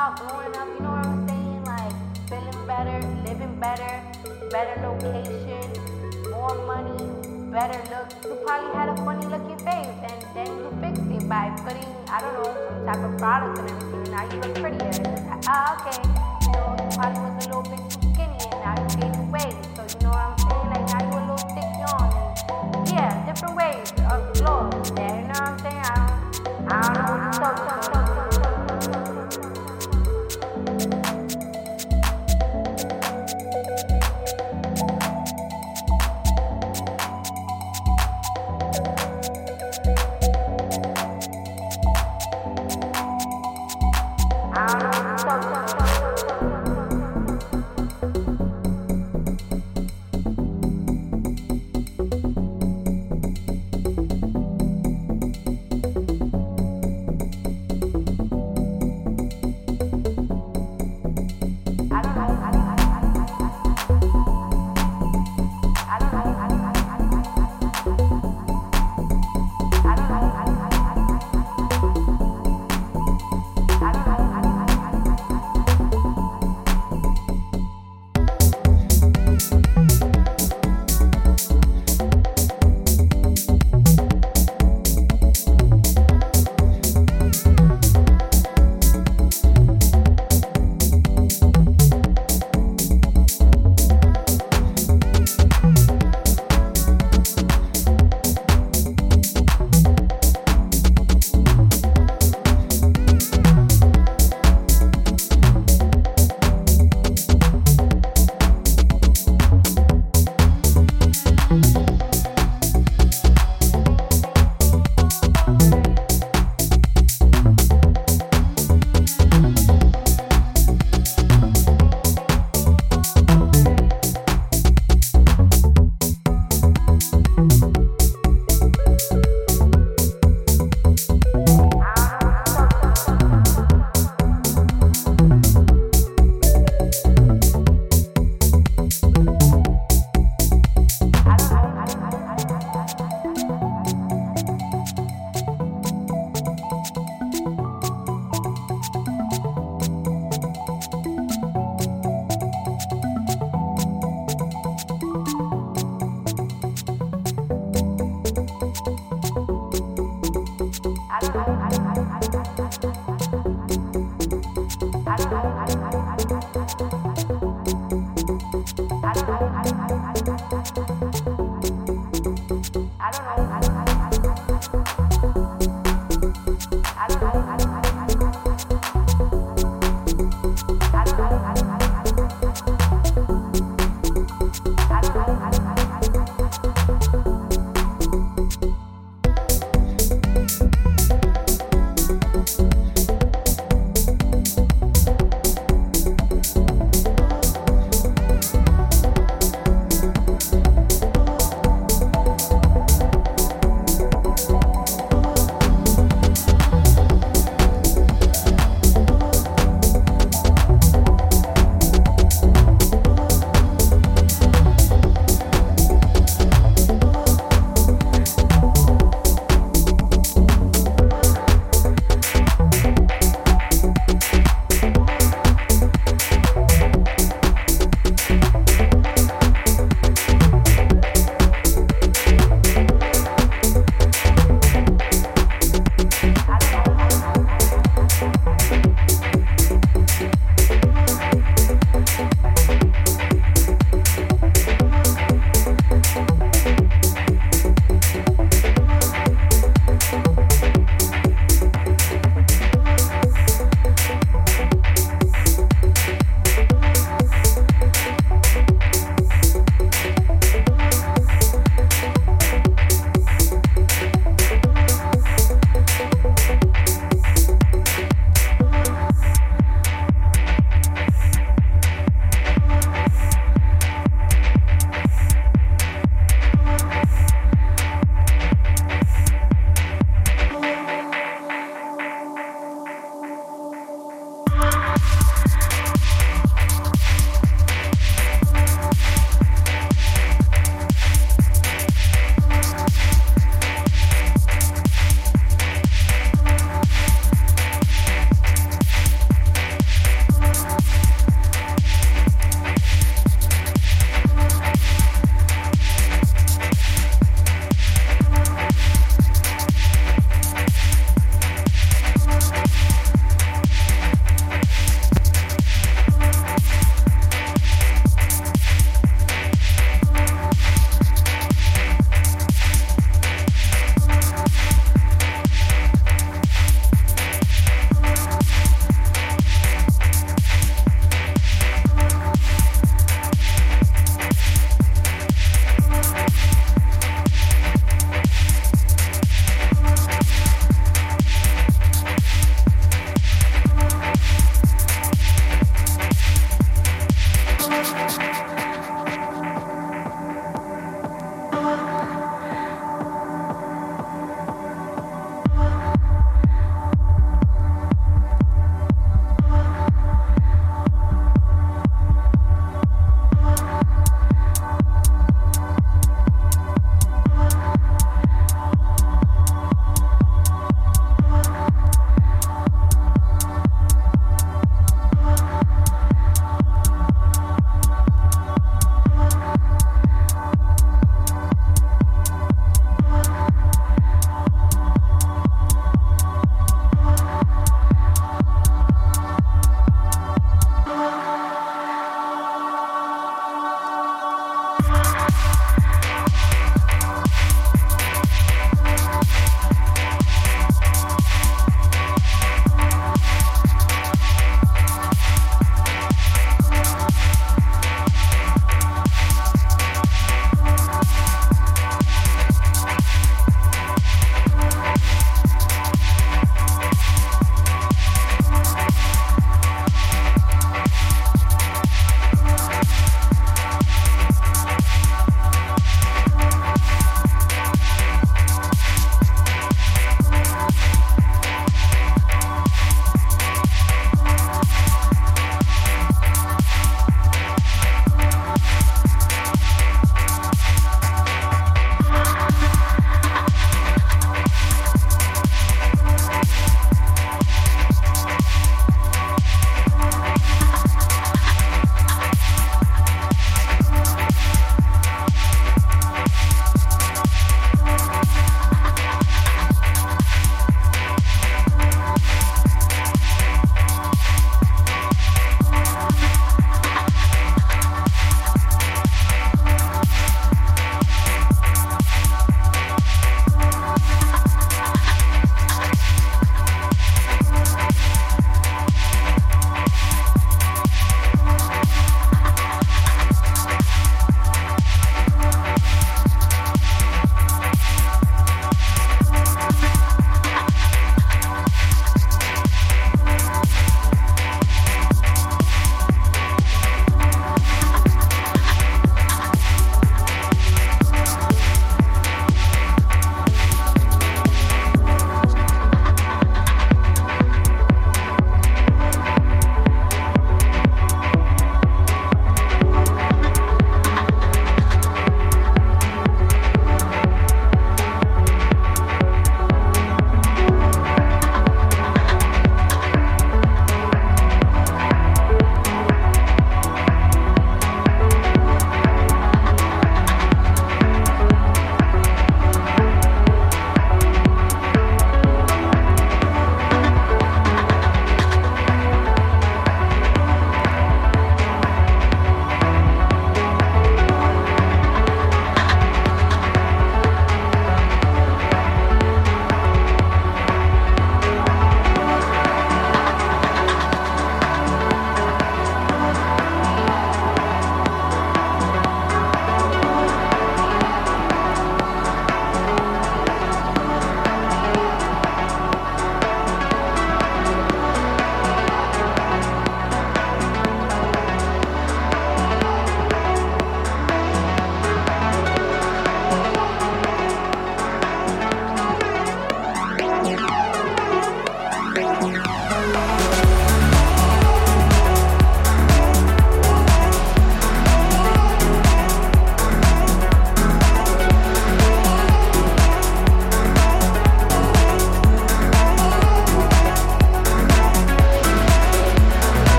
about growing up? You know what I'm saying? Like feeling better, living better, better location, more money, better look. You probably had a funny looking face and then you fixed it by putting, I don't know, some type of product and everything. Now you look prettier. Ah, okay. You know, you probably was a little bit too skinny and now you gained weight. So you know what I'm saying? Like now you a little thick young and yeah, different ways of glow. Yeah, you know what I'm saying? I don't, I don't know what you're talking